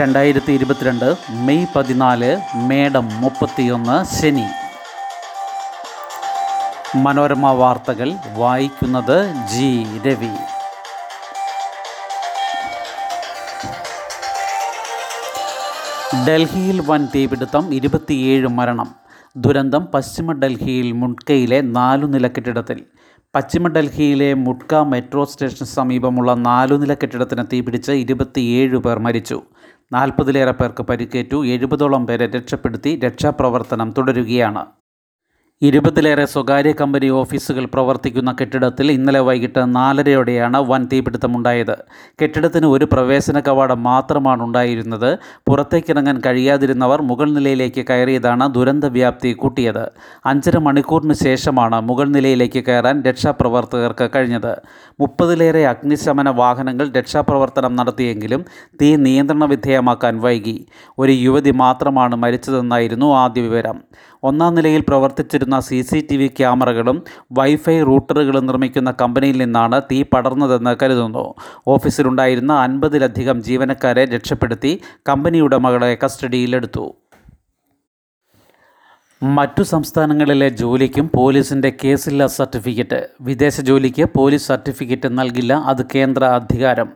രണ്ടായിരത്തി ഇരുപത്തിരണ്ട് മെയ് പതിനാല് മേടം മുപ്പത്തിയൊന്ന് ശനി. മനോരമ വാർത്തകൾ വായിക്കുന്നത് ജി രവി. ഡൽഹിയിൽ വൻ തീപിടുത്തം ഇരുപത്തിയേഴ് മരണം. ദുരന്തം പശ്ചിമ ഡൽഹിയിൽ മുട്കയിലെ നാലു നില കെട്ടിടത്തിൽ. പശ്ചിമ ഡൽഹിയിലെ മുട്ക മെട്രോ സ്റ്റേഷന് സമീപമുള്ള നാലുനില കെട്ടിടത്തിന് തീപിടിച്ച് ഇരുപത്തിയേഴ് പേർ മരിച്ചു. നാൽപ്പതിലേറെ പേർക്ക് പരിക്കേറ്റു. എഴുപതോളം പേരെ രക്ഷപ്പെടുത്തി രക്ഷാപ്രവർത്തനം തുടരുകയാണ്. ഇരുപതിലേറെ സ്വകാര്യ കമ്പനി ഓഫീസുകൾ പ്രവർത്തിക്കുന്ന കെട്ടിടത്തിൽ ഇന്നലെ വൈകിട്ട് നാലരയോടെയാണ് വൻ തീപിടുത്തമുണ്ടായത്. കെട്ടിടത്തിന് ഒരു പ്രവേശന കവാടം മാത്രമാണ് ഉണ്ടായിരുന്നത്. പുറത്തേക്കിറങ്ങാൻ കഴിയാതിരുന്നവർ മുകൾ നിലയിലേക്ക് കയറിയതാണ് ദുരന്ത വ്യാപ്തി കൂട്ടിയത്. അഞ്ചര മണിക്കൂറിന് ശേഷമാണ് മുകൾ നിലയിലേക്ക് കയറാൻ രക്ഷാപ്രവർത്തകർക്ക് കഴിഞ്ഞത്. മുപ്പതിലേറെ അഗ്നിശമന വാഹനങ്ങൾ രക്ഷാപ്രവർത്തനം നടത്തിയെങ്കിലും തീ നിയന്ത്രണ വിധേയമാക്കാൻ വൈകി. ഒരു യുവതി മാത്രമാണ് മരിച്ചതെന്നായിരുന്നു ആദ്യ വിവരം. ഒന്നാം നിലയിൽ പ്രവർത്തിച്ചിരുന്ന സി സി ടി വി ക്യാമറകളും വൈഫൈ റൂട്ടറുകളും നിർമ്മിക്കുന്ന കമ്പനിയിൽ നിന്നാണ് തീ പടർന്നതെന്ന് കരുതുന്നു. ഓഫീസിലുണ്ടായിരുന്ന അൻപതിലധികം ജീവനക്കാരെ രക്ഷപ്പെടുത്തി കമ്പനി ഉടമകളെ കസ്റ്റഡിയിലെടുത്തു. മറ്റു സംസ്ഥാനങ്ങളിലെ ജോലിക്കും പോലീസിന്റെ കേസില്ല സർട്ടിഫിക്കറ്റ്. വിദേശ ജോലിക്ക് പോലീസ് സർട്ടിഫിക്കറ്റ് നൽകില്ല അത് കേന്ദ്ര അധികാരം.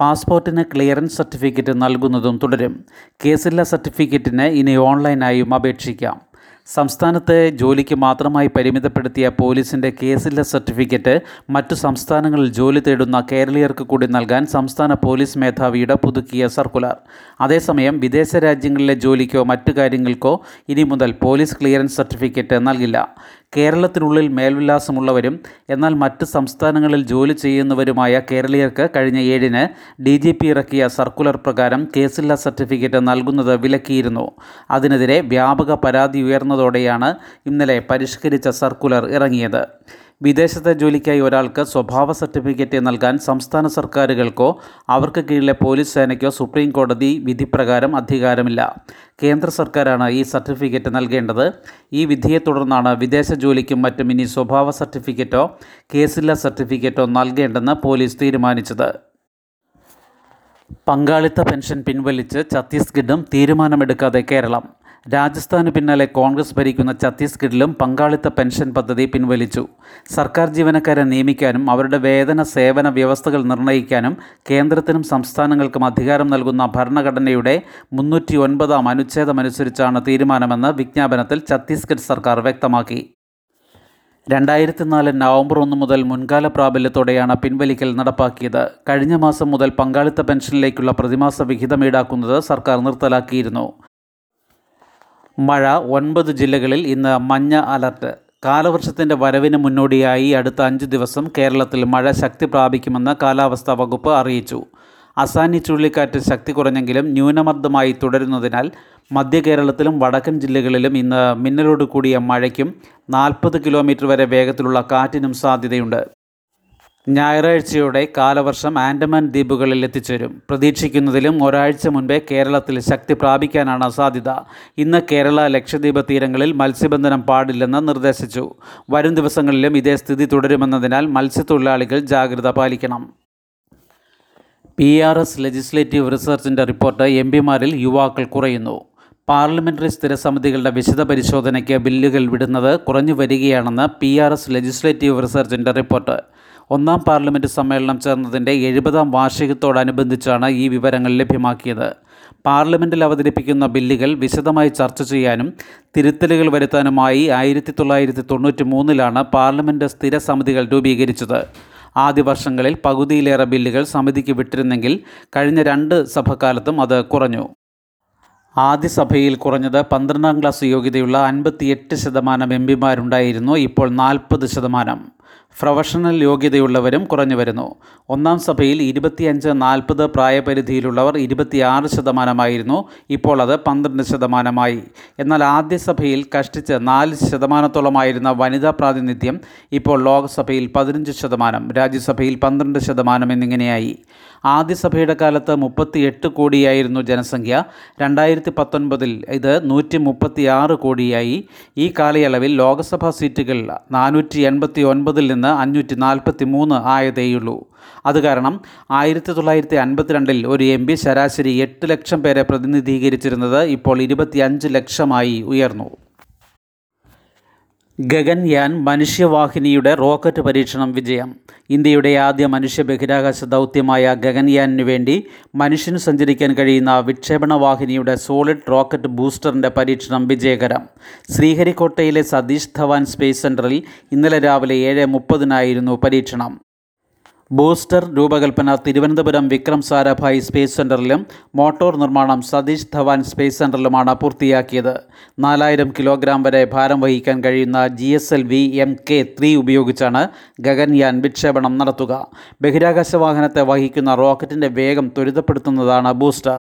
പാസ്പോർട്ടിന് ക്ലിയറൻസ് സർട്ടിഫിക്കറ്റ് നൽകുന്നതും തുടരും. കേസില്ല സർട്ടിഫിക്കറ്റിന് ഇനി ഓൺലൈനായും അപേക്ഷിക്കാം. സംസ്ഥാനത്തെ ജോലിക്ക് മാത്രമായി പരിമിതപ്പെടുത്തിയ പോലീസിന്റെ കേസില്ല സർട്ടിഫിക്കറ്റ് മറ്റു സംസ്ഥാനങ്ങളിൽ ജോലി തേടുന്ന കേരളീയർക്ക് കൂടി നൽകാൻ സംസ്ഥാന പോലീസ് മേധാവിയുടെ പുതുക്കിയ സർക്കുലർ. അതേസമയം വിദേശ രാജ്യങ്ങളിലെ ജോലിക്കോ മറ്റു കാര്യങ്ങൾക്കോ ഇനി മുതൽ പോലീസ് ക്ലിയറൻസ് സർട്ടിഫിക്കറ്റ് നൽകില്ല. കേരളത്തിനുള്ളിൽ മേൽവിലാസമുള്ളവരും എന്നാൽ മറ്റ് സംസ്ഥാനങ്ങളിൽ ജോലി ചെയ്യുന്നവരുമായ കേരളീയർക്ക് കഴിഞ്ഞ ഏഴിന് ഡി ജി പി ഇറക്കിയ സർക്കുലർ പ്രകാരം കേസില്ല സർട്ടിഫിക്കറ്റ് നൽകുന്നത് വിലക്കിയിരുന്നു. അതിനെതിരെ വ്യാപക പരാതി ഉയർന്നതോടെയാണ് ഇന്നലെ പരിഷ്കരിച്ച സർക്കുലർ ഇറങ്ങിയത്. വിദേശത്തെ ജോലിക്കായി ഒരാൾക്ക് സ്വഭാവ സർട്ടിഫിക്കറ്റ് നൽകാൻ സംസ്ഥാന സർക്കാരുകൾക്കോ അവർക്ക് കീഴിലെ പോലീസ് സേനയ്ക്കോ സുപ്രീം കോടതി വിധിപ്രകാരം അധികാരമില്ല. കേന്ദ്ര സർക്കാരാണ് ഈ സർട്ടിഫിക്കറ്റ് നൽകേണ്ടത്. ഈ വിധിയെ തുടർന്നാണ് വിദേശ ജോലിക്കും മറ്റും ഇനി സ്വഭാവ സർട്ടിഫിക്കറ്റോ കേസില്ല സർട്ടിഫിക്കറ്റോ നൽകേണ്ടെന്ന് പോലീസ് തീരുമാനിച്ചത്. പങ്കാളിത്ത പെൻഷൻ പിൻവലിച്ച് ഛത്തീസ്ഗഡും തീരുമാനമെടുക്കാതെ കേരളം. രാജസ്ഥാന് പിന്നാലെ കോൺഗ്രസ് ഭരിക്കുന്ന ഛത്തീസ്ഗഡിലും പങ്കാളിത്ത പെൻഷൻ പദ്ധതി പിൻവലിച്ചു. സർക്കാർ ജീവനക്കാരെ നിയമിക്കാനും അവരുടെ വേതന സേവന വ്യവസ്ഥകൾ നിർണയിക്കാനും കേന്ദ്രത്തിനും സംസ്ഥാനങ്ങൾക്കും അധികാരം നൽകുന്ന ഭരണഘടനയുടെ മുന്നൂറ്റി ഒൻപതാം അനുച്ഛേദമനുസരിച്ചാണ് തീരുമാനമെന്ന് വിജ്ഞാപനത്തിൽ ഛത്തീസ്ഗഡ് സർക്കാർ വ്യക്തമാക്കി. രണ്ടായിരത്തി നാല് നവംബർ ഒന്ന് മുതൽ മുൻകാല പ്രാബല്യത്തോടെയാണ് പിൻവലിക്കൽ നടപ്പാക്കിയത്. കഴിഞ്ഞ മാസം മുതൽ പങ്കാളിത്ത പെൻഷനിലേക്കുള്ള പ്രതിമാസ വിഹിതം ഈടാക്കുന്നത് സർക്കാർ നിർത്തലാക്കിയിരുന്നു. മഴ ഒൻപത് ജില്ലകളിൽ ഇന്ന് മഞ്ഞ അലർട്ട്. കാലവർഷത്തിന്റെ വരവിന് മുന്നോടിയായി അടുത്ത അഞ്ച് ദിവസം കേരളത്തിൽ മഴ ശക്തി പ്രാപിക്കുമെന്ന് കാലാവസ്ഥാ വകുപ്പ് അറിയിച്ചു. അസാനി ചുഴലിക്കാറ്റ് ശക്തി കുറഞ്ഞെങ്കിലും ന്യൂനമർദ്ദമായി തുടരുന്നതിനാൽ മധ്യ കേരളത്തിലും വടക്കൻ ജില്ലകളിലും ഇന്ന് മിന്നലോട് കൂടിയ മഴയ്ക്കും നാൽപ്പത് കിലോമീറ്റർ വരെ വേഗത്തിലുള്ള കാറ്റിനും സാധ്യതയുണ്ട്. ഞായറാഴ്ചയോടെ കാലവർഷം ആൻഡമാൻ ദ്വീപുകളിൽ എത്തിച്ചേരും. പ്രതീക്ഷിക്കുന്നതിലും ഒരാഴ്ച മുൻപേ കേരളത്തിൽ ശക്തി പ്രാപിക്കാനാണ് സാധ്യത. ഇന്ന് കേരള ലക്ഷദ്വീപ് തീരങ്ങളിൽ മത്സ്യബന്ധനം പാടില്ലെന്ന് നിർദ്ദേശിച്ചു. വരും ദിവസങ്ങളിലും ഇതേ സ്ഥിതി തുടരുമെന്നതിനാൽ മത്സ്യത്തൊഴിലാളികൾ ജാഗ്രത പാലിക്കണം. പി ആർ എസ് ലെജിസ്ലേറ്റീവ് റിസർച്ചിന്റെ റിപ്പോർട്ട് എം പിമാരിൽ യുവാക്കൾ കുറയുന്നു. പാർലമെന്ററി സ്ഥിരസമിതികളുടെ വിശദ പരിശോധനയ്ക്ക് ബില്ലുകൾ വിടുന്നത് കുറഞ്ഞു വരികയാണെന്ന് പി ആർ എസ് ലെജിസ്ലേറ്റീവ് റിസർച്ചിന്റെ റിപ്പോർട്ട്. ഒന്നാം പാർലമെന്റ് സമ്മേളനം ചേർന്നതിന്റെ എഴുപതാം വാർഷികത്തോടനുബന്ധിച്ചാണ് ഈ വിവരങ്ങൾ ലഭ്യമാക്കിയത്. പാർലമെന്റിൽ അവതരിപ്പിക്കുന്ന ബില്ലുകൾ വിശദമായി ചർച്ച ചെയ്യാനും തിരുത്തലുകൾ വരുത്താനുമായി ആയിരത്തി തൊള്ളായിരത്തി തൊണ്ണൂറ്റി മൂന്നിലാണ് പാർലമെന്റ് സ്ഥിര സമിതികൾ രൂപീകരിച്ചത്. ആദ്യ വർഷങ്ങളിൽ പകുതിയിലേറെ ബില്ലുകൾ സമിതിക്ക് വിട്ടിരുന്നെങ്കിൽ കഴിഞ്ഞ രണ്ട് സഭക്കാലത്തും അത് കുറഞ്ഞു. ആദ്യ സഭയിൽ കുറഞ്ഞത് പന്ത്രണ്ടാം ക്ലാസ് യോഗ്യതയുള്ള അൻപത്തിയെട്ട് ശതമാനം എം പിമാരുണ്ടായിരുന്നു. ഇപ്പോൾ നാൽപ്പത് ശതമാനം. പ്രൊഫഷണൽ യോഗ്യതയുള്ളവരും കുറഞ്ഞു വരുന്നു. ഒന്നാം സഭയിൽ ഇരുപത്തിയഞ്ച് നാൽപ്പത് പ്രായപരിധിയിലുള്ളവർ ഇരുപത്തിയാറ് ശതമാനമായിരുന്നു. ഇപ്പോൾ അത് പന്ത്രണ്ട് ശതമാനമായി. എന്നാൽ ആദ്യ സഭയിൽ കഷ്ടിച്ച് നാല് ശതമാനത്തോളമായിരുന്ന വനിതാ പ്രാതിനിധ്യം ഇപ്പോൾ ലോക്സഭയിൽ പതിനഞ്ച് ശതമാനം രാജ്യസഭയിൽ പന്ത്രണ്ട് ശതമാനം എന്നിങ്ങനെയായി. ആദ്യ സഭയുടെ കാലത്ത് മുപ്പത്തിയെട്ട് കോടിയായിരുന്നു ജനസംഖ്യ. രണ്ടായിരത്തി പത്തൊൻപതിൽ ഇത് നൂറ്റി മുപ്പത്തി ആറ് കോടിയായി. ഈ കാലയളവിൽ ലോക്സഭാ സീറ്റുകൾ നാനൂറ്റി എൺപത്തി ഒൻപതിൽ നിന്ന് അഞ്ഞൂറ്റി നാൽപ്പത്തി മൂന്ന് ആയതേയുള്ളൂ. അത് കാരണം ആയിരത്തി തൊള്ളായിരത്തി അൻപത്തിരണ്ടിൽ ഒരു എം പി ശരാശരി എട്ട് ലക്ഷം പേരെ പ്രതിനിധീകരിച്ചിരുന്നത് ഇപ്പോൾ ഇരുപത്തിയഞ്ച് ലക്ഷമായി ഉയർന്നു. ഗഗൻയാൻ മനുഷ്യവാഹിനിയുടെ റോക്കറ്റ് പരീക്ഷണം വിജയം. ഇന്ത്യയുടെ ആദ്യ മനുഷ്യ ബഹിരാകാശ ദൗത്യമായ ഗഗൻയാനിനു വേണ്ടി മനുഷ്യന് സഞ്ചരിക്കാൻ കഴിയുന്ന വിക്ഷേപണ വാഹിനിയുടെ സോളിഡ് റോക്കറ്റ് ബൂസ്റ്ററിന്റെ പരീക്ഷണം വിജയകരം. ശ്രീഹരിക്കോട്ടയിലെ സതീഷ് ധവാൻ സ്പേസ് സെന്ററിൽ ഇന്നലെ രാവിലെ ഏഴ് മുപ്പതിനായിരുന്നു പരീക്ഷണം. ബൂസ്റ്റർ രൂപകൽപ്പന തിരുവനന്തപുരം വിക്രം സാരാഭായി സ്പേസ് സെന്ററിലും മോട്ടോർ നിർമ്മാണം സതീഷ് ധവാൻ സ്പേസ് സെന്ററിലുമാണ് പൂർത്തിയാക്കിയത്. നാലായിരം കിലോഗ്രാം വരെ ഭാരം വഹിക്കാൻ കഴിയുന്ന G S L V M K three ഉപയോഗിച്ചാണ് ഗഗൻയാൻ വിക്ഷേപണം നടത്തുക. ബഹിരാകാശ വാഹനത്തെ വഹിക്കുന്ന റോക്കറ്റിന്റെ വേഗം ത്വരിതപ്പെടുത്തുന്നതാണ് ബൂസ്റ്റർ.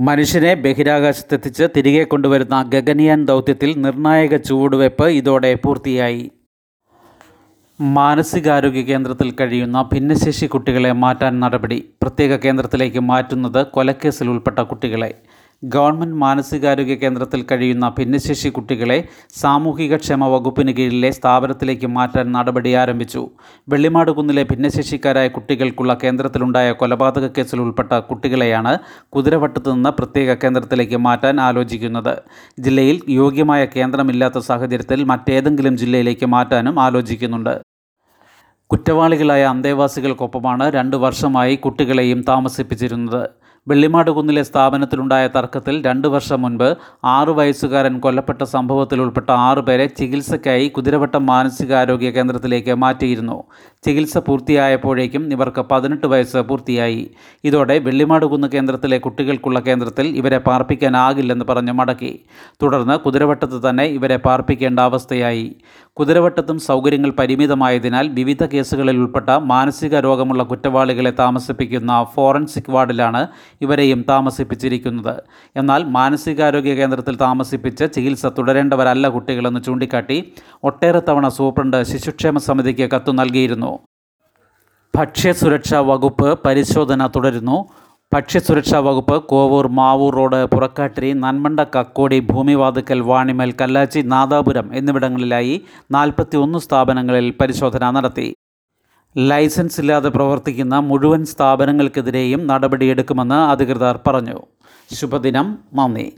മനുഷ്യനെ ബഹിരാകാശത്തെത്തിച്ച് തിരികെ കൊണ്ടുവരുന്ന ഗഗൻയാൻ ദൗത്യത്തിൽ നിർണായക ചുവടുവയ്പ് ഇതോടെ പൂർത്തിയായി. മാനസികാരോഗ്യ കേന്ദ്രത്തിൽ കഴിയുന്ന ഭിന്നശേഷി കുട്ടികളെ മാറ്റാൻ നടപടി. പ്രത്യേക കേന്ദ്രത്തിലേക്ക് മാറ്റുന്നത് കൊലക്കേസിൽ ഉൾപ്പെട്ട കുട്ടികളെ. ഗവൺമെന്റ് മാനസികാരോഗ്യ കേന്ദ്രത്തിൽ കഴിയുന്ന ഭിന്നശേഷി കുട്ടികളെ സാമൂഹിക ക്ഷേമ വകുപ്പിന് കീഴിലെ സ്ഥാപനത്തിലേക്ക് മാറ്റാൻ നടപടി ആരംഭിച്ചു. വെള്ളിമാട് കുന്നിലെ ഭിന്നശേഷിക്കാരായ കുട്ടികൾക്കുള്ള കേന്ദ്രത്തിലുണ്ടായ കൊലപാതക കേസിൽ ഉൾപ്പെട്ട കുട്ടികളെയാണ് കുതിരവട്ടത്ത് നിന്ന് പ്രത്യേക കേന്ദ്രത്തിലേക്ക് മാറ്റാൻ ആലോചിക്കുന്നത്. ജില്ലയിൽ യോഗ്യമായ കേന്ദ്രമില്ലാത്ത സാഹചര്യത്തിൽ മറ്റേതെങ്കിലും ജില്ലയിലേക്ക് മാറ്റാനും ആലോചിക്കുന്നുണ്ട്. കുറ്റവാളികളായ അന്തേവാസികൾക്കൊപ്പമാണ് രണ്ടു വർഷമായി കുട്ടികളെയും താമസിപ്പിച്ചിരുന്നത്. വെള്ളിമാട് കുന്നിലെ സ്ഥാപനത്തിലുണ്ടായ തർക്കത്തിൽ രണ്ട് വർഷം മുൻപ് ആറു വയസ്സുകാരൻ കൊല്ലപ്പെട്ട സംഭവത്തിൽ ഉൾപ്പെട്ട ആറുപേരെ ചികിത്സയ്ക്കായി കുതിരവട്ടം മാനസികാരോഗ്യ കേന്ദ്രത്തിലേക്ക് മാറ്റിയിരുന്നു. ചികിത്സ പൂർത്തിയായപ്പോഴേക്കും ഇവർക്ക് പതിനെട്ട് വയസ്സ് പൂർത്തിയായി. ഇതോടെ വെള്ളിമാട് കുന്ന് കേന്ദ്രത്തിലെ കുട്ടികൾക്കുള്ള കേന്ദ്രത്തിൽ ഇവരെ പാർപ്പിക്കാനാകില്ലെന്ന് പറഞ്ഞ് മടക്കി. തുടർന്ന് കുതിരവട്ടത്ത് തന്നെ ഇവരെ പാർപ്പിക്കേണ്ട അവസ്ഥയായി. കുതിരവട്ടത്തും സൗകര്യങ്ങൾ പരിമിതമായതിനാൽ വിവിധ കേസുകളിൽ ഉൾപ്പെട്ട മാനസിക രോഗമുള്ള കുറ്റവാളികളെ താമസിപ്പിക്കുന്ന ഫോറൻസിക് വാർഡിലാണ് ഇവരെയും താമസിപ്പിച്ചിരിക്കുന്നത്. എന്നാൽ മാനസികാരോഗ്യ കേന്ദ്രത്തിൽ താമസിപ്പിച്ച് ചികിത്സ തുടരേണ്ടവരല്ല കുട്ടികളെന്ന് ചൂണ്ടിക്കാട്ടി ഒട്ടേറെ തവണ സൂപ്രണ്ട് ശിശുക്ഷേമ സമിതിക്ക് കത്തു നൽകിയിരുന്നു. ഭക്ഷ്യസുരക്ഷാ വകുപ്പ് പരിശോധന തുടരുന്നു. ഭക്ഷ്യസുരക്ഷാ വകുപ്പ് കോവൂർ മാവൂർ റോഡ് പുറക്കാട്ടിരി നന്മണ്ട കക്കോടി ഭൂമിവാതുക്കൽ വാണിമേൽ കല്ലാച്ചി നാദാപുരം എന്നിവിടങ്ങളിലായി നാൽപ്പത്തി ഒന്ന് സ്ഥാപനങ്ങളിൽ പരിശോധന നടത്തി. ലൈസൻസ് ഇല്ലാതെ പ്രവർത്തിക്കുന്ന മുഴുവൻ സ്ഥാപനങ്ങൾക്കെതിരെയും നടപടിയെടുക്കുമെന്ന് അധികൃതർ പറഞ്ഞു. ശുഭദിനം നന്ദി.